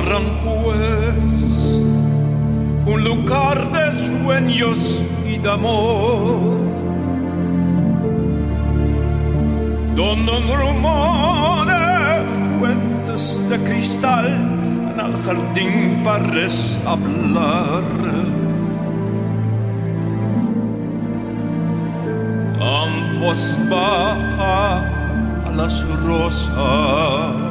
Aranjuez, un lugar de sueños y de amor. Donde rumores, fuentes de cristal, en el jardín pares hablar. Ambos baja a las rosas.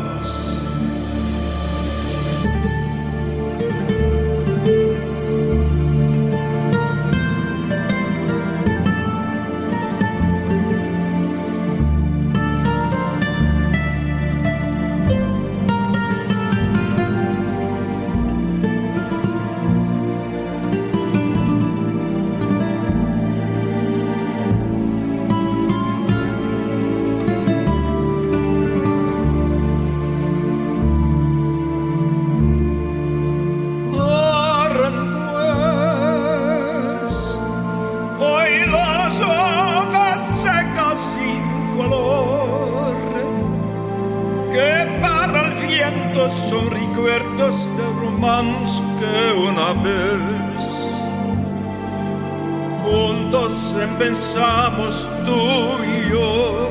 Pensamos tú y yo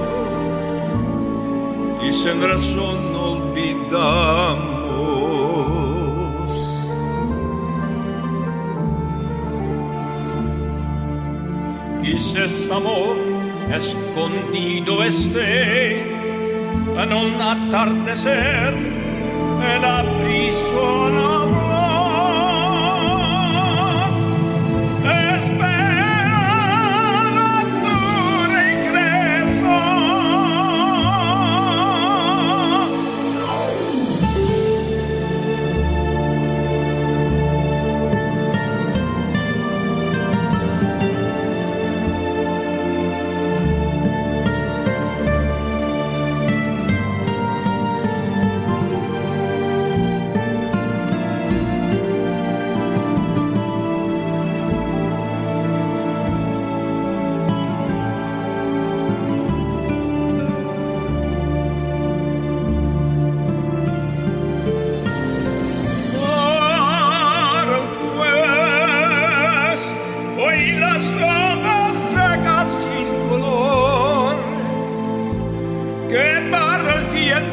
y sin razón olvidamos. Quizás amor escondido esté en un atardecer and I be strong of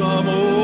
amor.